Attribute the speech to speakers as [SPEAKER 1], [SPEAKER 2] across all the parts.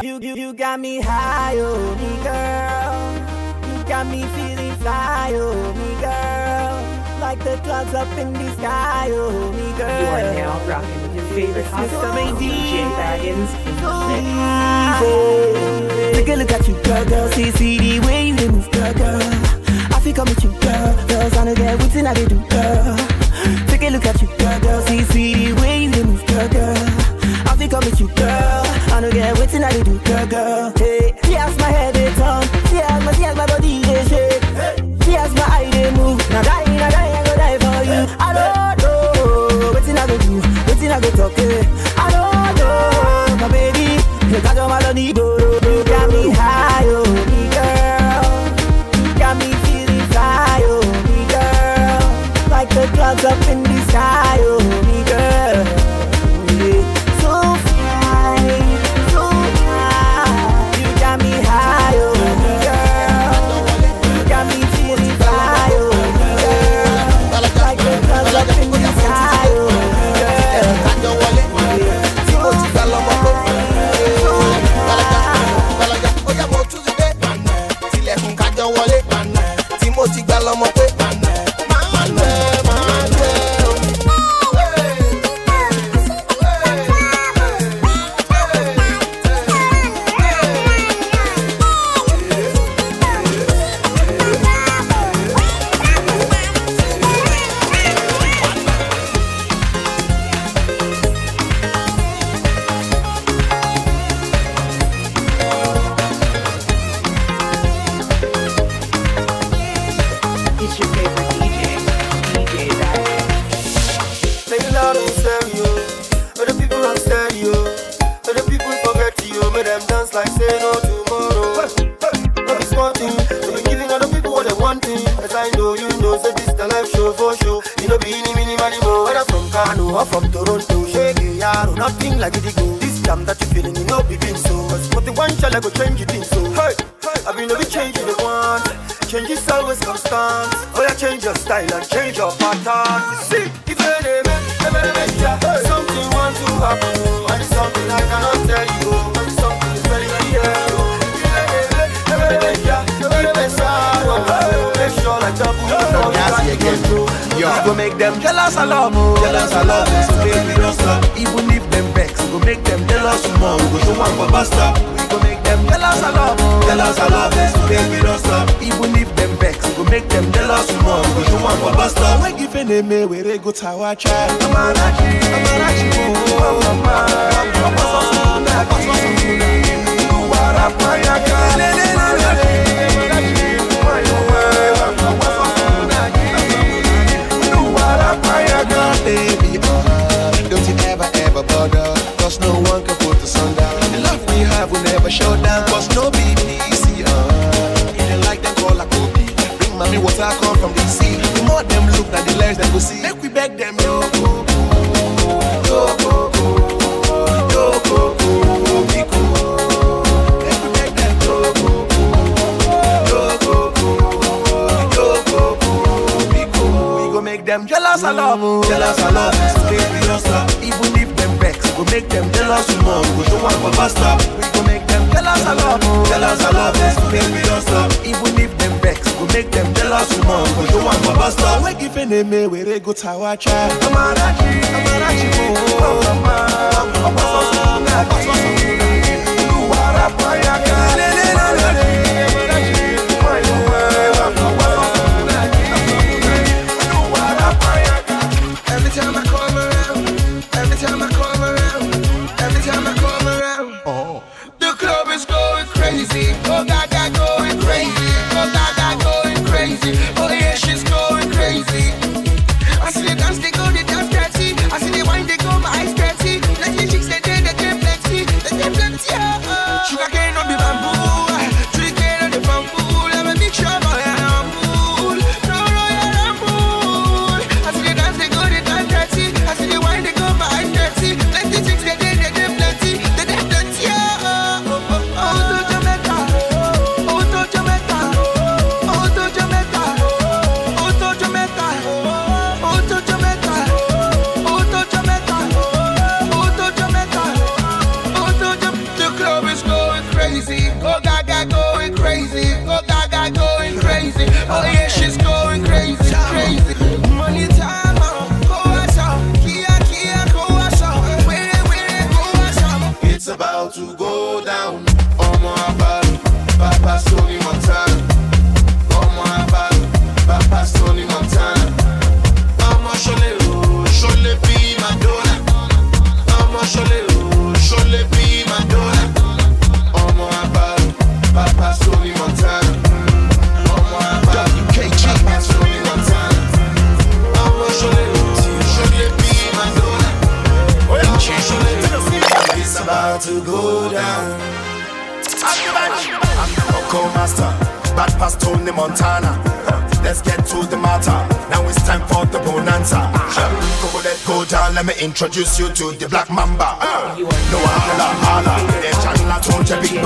[SPEAKER 1] You, you, you got me high, oh me girl. You got me feeling fly, oh me girl. Like the clouds up in the sky, oh me girl.
[SPEAKER 2] You are now rocking with your favorite awesome DJ Baggins in
[SPEAKER 1] the. Take a look at you, girl, girl. See, see the way you move, girl, girl. I feel come with you, girl. Girls, I know that waiting, I do, girl. Take a look at you, girl, girl. See, see the way you move, girl, girl. I feel come with you, girl. I know get waiting, I do, girl, girl. Hey, she has my head, they turn. She has my, she has my body, they shake. She has my eye, they move. Now die, now die, I go die for you. I don't know, waiting, I go do, waiting, I go talk. Hey.
[SPEAKER 3] Yo.
[SPEAKER 4] Go make them jealous a lot more.
[SPEAKER 3] Jealous a lot, so baby don't stop. Even if them vex, go make them jealous. We go show one for basta.
[SPEAKER 4] We go make them jealous a lot.
[SPEAKER 3] Jealous a lot, so baby don't stop. Even if them vex, we go make them jealous more. We go show one for basta.
[SPEAKER 4] We give any me we they go tower child. Amarachi, Amarachi, oh, mama, mama,
[SPEAKER 3] Baby, uh, don't you ever, ever bother Cause no one can never show down Cause no BBC, uh. If they like them call a copy Bring mommy water come from the sea The more them look, now the less them go see. Make we beg them, yo, go, go Yo, go, go Yo, go, go, go, go go,
[SPEAKER 4] make them jealous lot more.
[SPEAKER 3] Jealous lot, so baby don't stop. Go make them jealous more. We go show one for basta.
[SPEAKER 4] We go make them jealous a lot more.
[SPEAKER 3] Jealous a lot, so baby don't stop. Even if them vex, go make them jealous more. We go show one for basta.
[SPEAKER 4] We give any me we they go tower child. Amarachi, Amarachi, oh, mama, mama,
[SPEAKER 3] Every
[SPEAKER 5] about to go down.
[SPEAKER 4] I'm Coco Master, bad past Tony Montana. Let's get to the matter. Now it's time for the bonanza. Go let go down. Let me introduce you to the Black Mamba. No holla holla, the Chandler Tonja Big.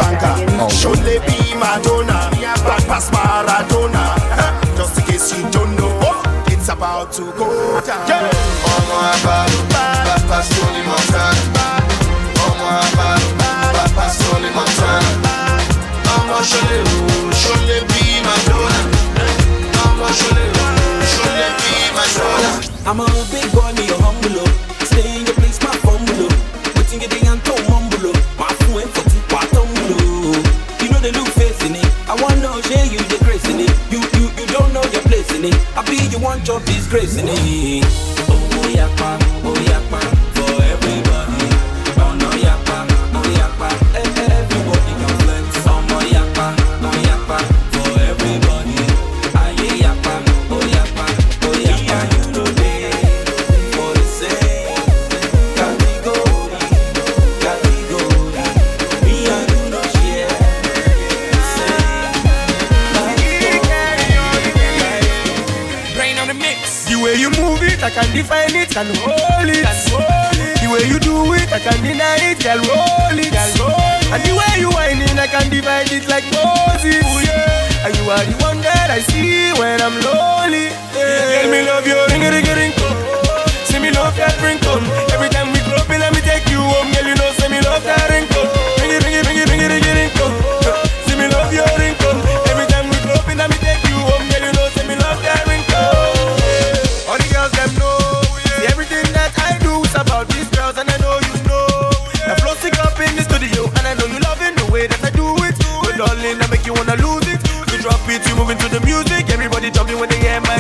[SPEAKER 4] Should they be Madonna? Bad past Maradona. Just in case you don't know, it's about to go down.
[SPEAKER 5] Ọmọ abalu, Papa Sony Montana. O, ṣọlẹ̀ bí Madonna. Ọmọ ṣọlẹ̀ o, ṣọlẹ̀ bí Madonna.
[SPEAKER 6] I'm a big boy, me a humble. Stay in your place, my fumble. Waiting get the anto mumble. My phone for. You know the look it. I want to share you the in. You you you don't know your place in it. I be you your. Can
[SPEAKER 7] hold it. The way you do it, I can deny it, girl, roll it. And the way you whine it, I can divide it like Moses. And you are the one that I see when I'm lonely. Tell me love your ring, ring, ring, Say me love that ringtone. Every lose it. You drop it, you move into the music. Everybody jumping when they hear my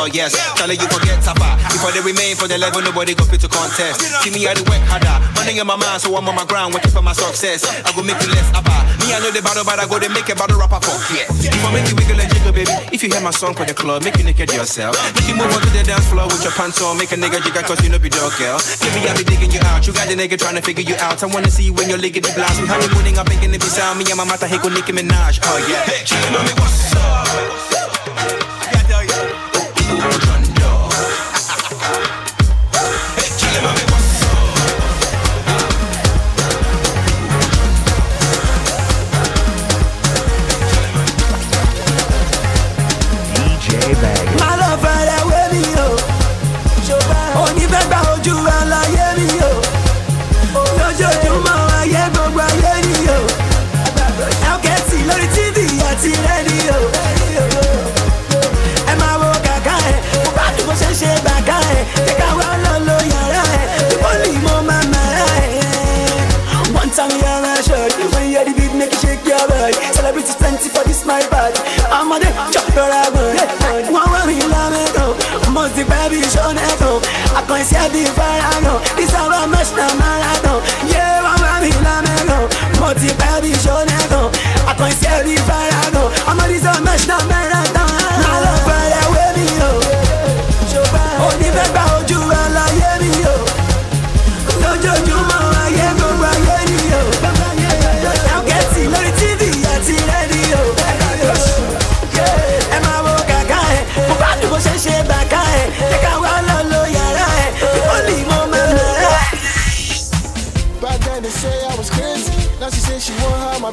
[SPEAKER 3] oh
[SPEAKER 8] yes. Charlie, you forget Tapa. Before they remain for the level, nobody go fit to contest. See me at the work harder. Money in my mind, so I'm on my ground, working for my success. I go make you less upper. Me, I know the battle, but I go to make a battle rapper for yeah. If I make you wiggle and jiggle, baby. If you hear my song for the club, make you naked yourself. Make you move on to the dance floor with your pants on, make a nigga jiggle cause you know be dog girl. Give me, I be digging you out. You got the nigga trying to figure you out. I wanna see you when you're licking the blast. We honeymooning, I'm making it be sound. Me and my mata, hey, go Nicki Minaj. Oh yeah. Hey, chill, mommy, what's up?
[SPEAKER 9] One one in la mego, must the nego. I can't see the fire This how I match the marathon. Yeah, one one in la mego, must the baby show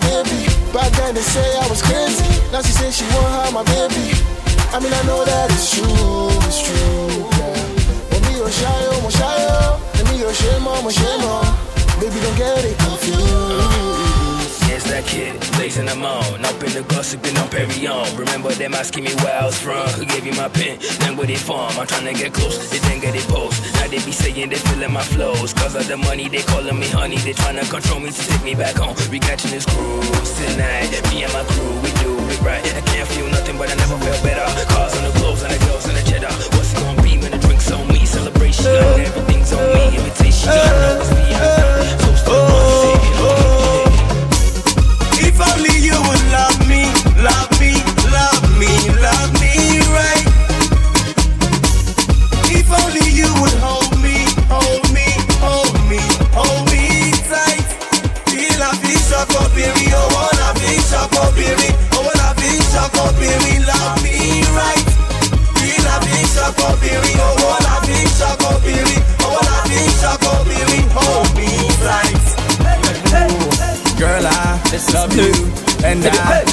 [SPEAKER 10] baby. Back then they say I was crazy. Now she say she want her my baby. I mean I know that it's true, it's true. Yeah. But me oh shy oh, mo shy oh. And me oh shame mo shame. Baby don't get it confused.
[SPEAKER 11] It's that kid, blazing them on. Up in the gossiping on Perry on. Remember them asking me where I was from. Who gave you my pen? Then where they from? I'm trying to get close. They didn't get it post. Now they be saying they feeling my flows. Cause of the money, they calling me honey. They trying to control me to take me back home. We catching this cruise tonight. Me and my crew, we do it right. I can't feel nothing, but I never felt better. Cars on the clothes and the girls on the cheddar. What's it gonna be when the drinks on me? Celebration, everything's on me. Invitation, it's me. I'm toast to
[SPEAKER 3] If only you would love me, love me,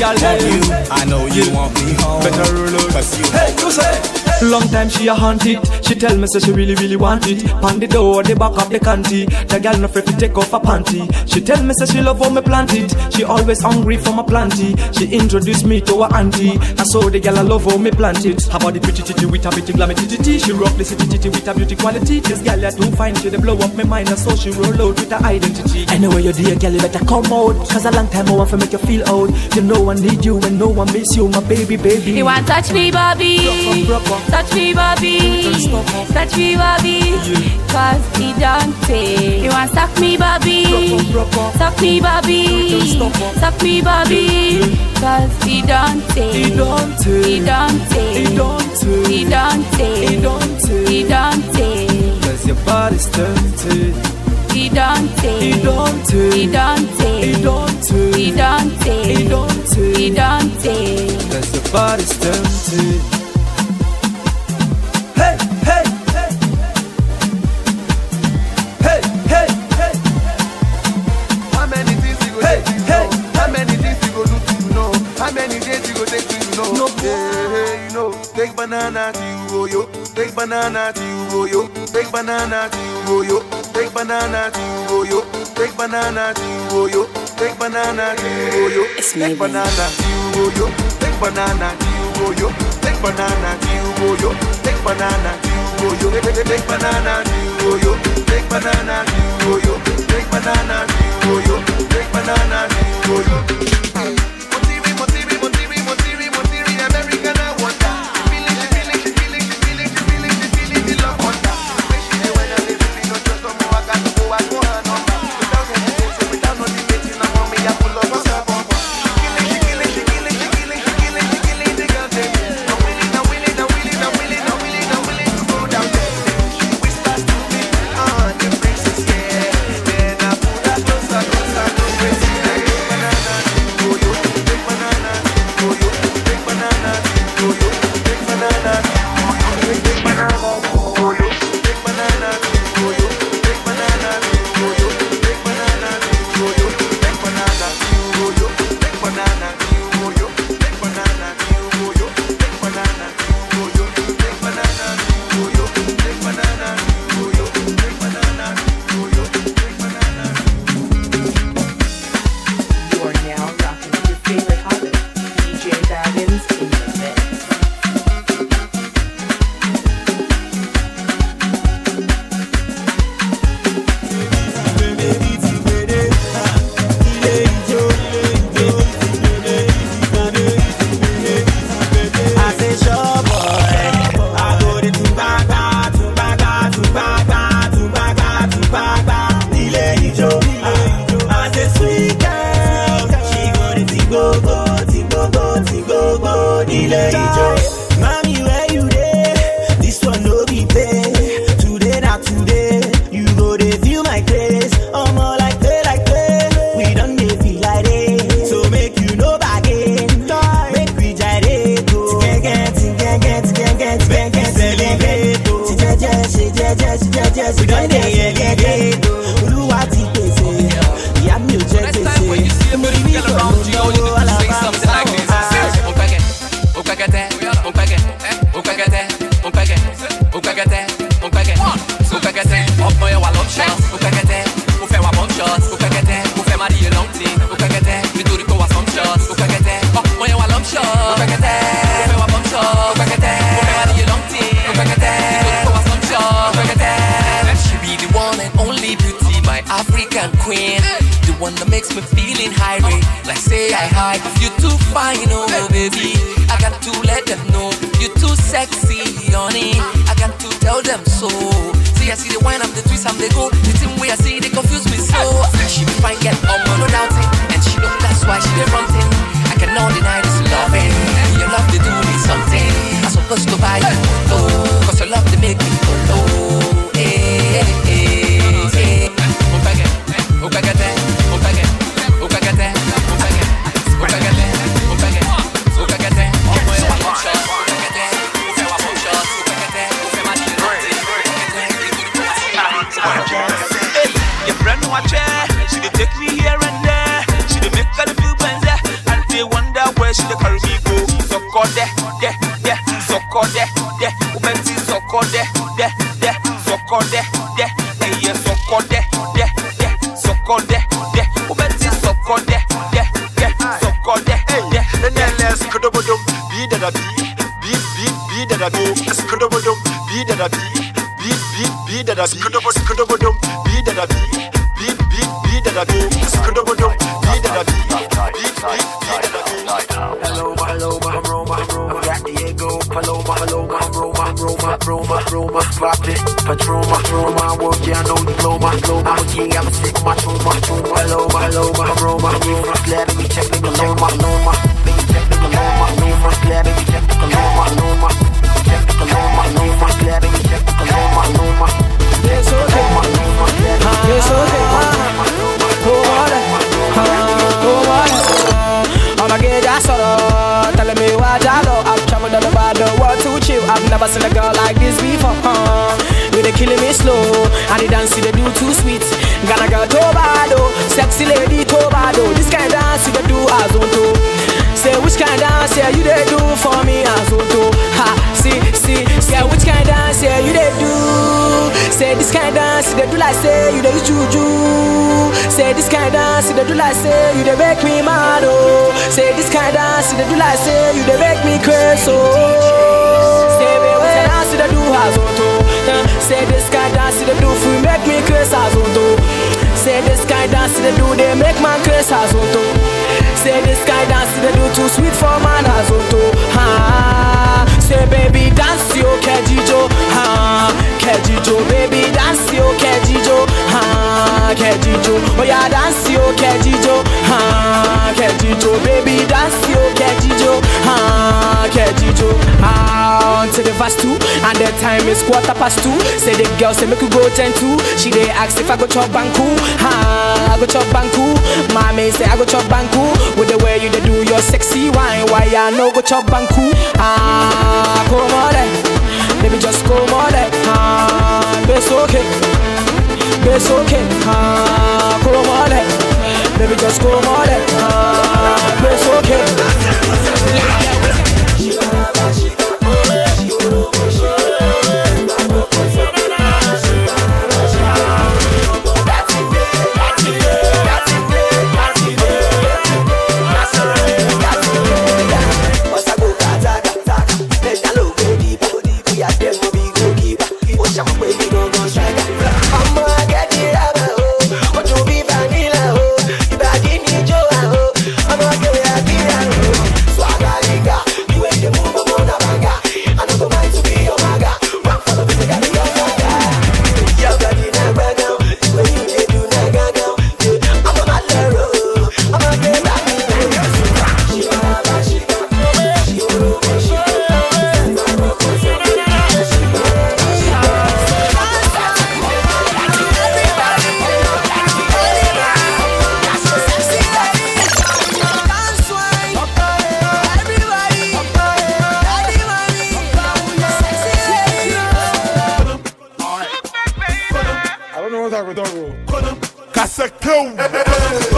[SPEAKER 3] love you.
[SPEAKER 8] I know you want me home. Cause you
[SPEAKER 9] Hey, you say. Long time she a hunt it. She tell me say she really really want it. Pan the door, the back of the canty. The girl no afraid to take off her panty. She tell me say she love how me plant it. She always hungry for my planty. She introduce me to her auntie. I saw the girl I love how me plant it. How about the pretty titty with a pretty glammy titty titty? She rock the city titty with a beauty quality. This girl ya too fine, she dey blow up my mind. And so she roll out with her identity. Anyway you dear girl, you better come out. Cause a long time I want to make you feel old. You know I need you and no one miss you, my baby, baby.
[SPEAKER 12] You want touch me, Bobby? Touch me, Bobby. Touch me, Bobby. Cause he don't take. You want suck me, Bobby? Suck me, Bobby. Suck me, Bobby. Cause he don't take.
[SPEAKER 9] He don't take.
[SPEAKER 12] He don't take.
[SPEAKER 9] He don't take.
[SPEAKER 12] He don't take.
[SPEAKER 9] He don't take.
[SPEAKER 12] He.
[SPEAKER 9] Cause your body's tempted.
[SPEAKER 12] He don't take.
[SPEAKER 9] He don't take.
[SPEAKER 12] He don't take.
[SPEAKER 9] He don't take.
[SPEAKER 12] He don't take.
[SPEAKER 9] He don't take.
[SPEAKER 12] He don't take.
[SPEAKER 9] Cause your body's tempted.
[SPEAKER 10] Banana to you, oh yo. Take banana to you, oh yo. Take banana to you, oh yo. Take banana to you, oh yo. Take banana to you, oh yo.
[SPEAKER 3] take banana, you yo. Take banana, you yo. Take banana, you yo. Take banana, you yo. Take banana, you yo. Take banana, you yo. Take banana, you yo. Take banana, you yo. Take banana, you yo. yeah,
[SPEAKER 13] yeah, we
[SPEAKER 14] got
[SPEAKER 1] it, yeah,
[SPEAKER 15] yeah. That be, kodobodom, be that a be, be be be that a be, kodobodom, be that a be, be be be that a be, kodobodom, be that a be, be be be that a be.
[SPEAKER 13] Roma, Roma. Roma, Roma, Roma, Roma. It, Patroma. I work, yeah, I blow my, blow my. I'm sick, my trauma, trauma. Paloma, Paloma, I'm Roma, I'm Roma. Glad me check the Paloma, Paloma. Yes, okay.
[SPEAKER 16] I'ma get that sorrow. Telling me why Jalo. I've traveled all the world to chill. I've never seen a girl like this before. Uh. You they killing me slow. And the dance they do too sweet. Gonna girl Tobado. Sexy lady Tobado. This kind of dance you do as on to. Say which kind of dance yeah you they do for me as on to. Ha, see, see, say which kind of dance yeah you they do. Say this kind dance, they do like say you use juju. Say this kind dance, they do like say you dey make me mad oh. Say this kind dance, they do like say you dey make me crazy oh. Say baby, dance they do has auto. Oh. Say this kind dance they do for make me crazy as auto. Oh. Say this kind dance they do they make man crazy as auto. Oh. Say this kind dance they do too sweet for man as auto. Ha. Say baby dance yo kejijo. Ha. Yeah dance yo kejijo. Ha. Kejijo baby dance yo kejijo. Ha. Kejijo. Ah, until the verse two and the time is quarter past two. Say the girl say make you go ten two. She dey ask if I go chop banku. Ha. I go chop banku. Mommy say I go chop banku. With the way you dey do your sexy wine, why I no go chop banku? Ah, come on, baby just come on, ah, it's okay, it's okay, ah, come on, eh. baby just come on, eh. ah, it's okay.
[SPEAKER 17] Casacão.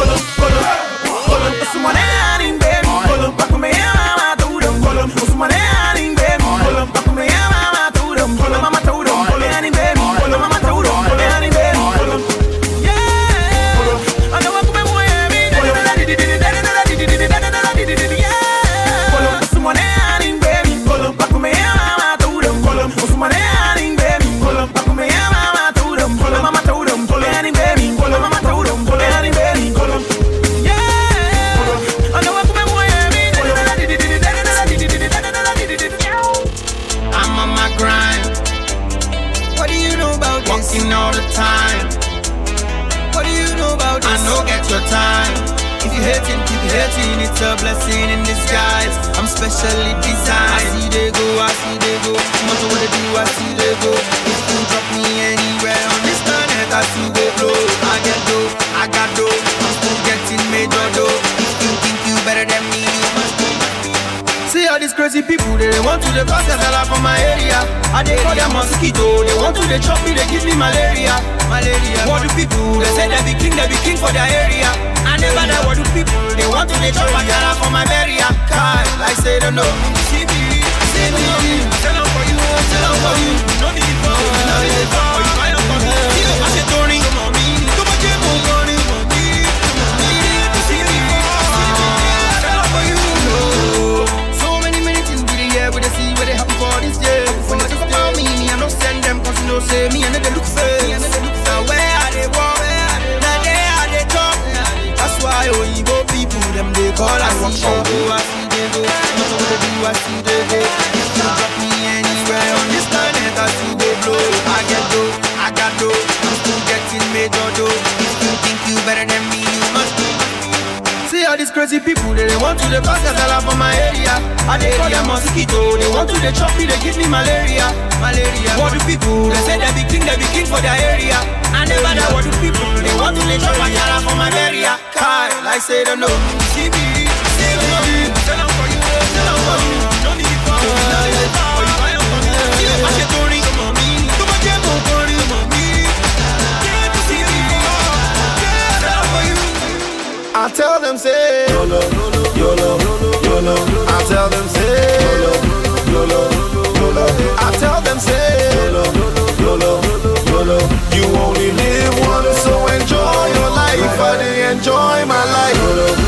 [SPEAKER 18] Keep. It's a blessing in disguise. I'm specially designed. I see they go, I see they go. Matter what they do, I see they go. If you drop me anywhere on this planet, I see go blow. I get dough, I got dough. I'm still getting major dough. If you think you better than me, you must be. See all these crazy people, they want to the cause a fella from my area. I they call them mosquito, they want to the chop me, they give me malaria. Malaria. What do people? They say they be king, they be king for their area. Never know what do people? They want to the chop a fella from my area. Kai, like say they know. See me, see me. Tell them for you, tell them for you. No need for their area. I never know what do people? They want to the chop a fella from my area. Kai, like say they know.
[SPEAKER 10] enjoy my life.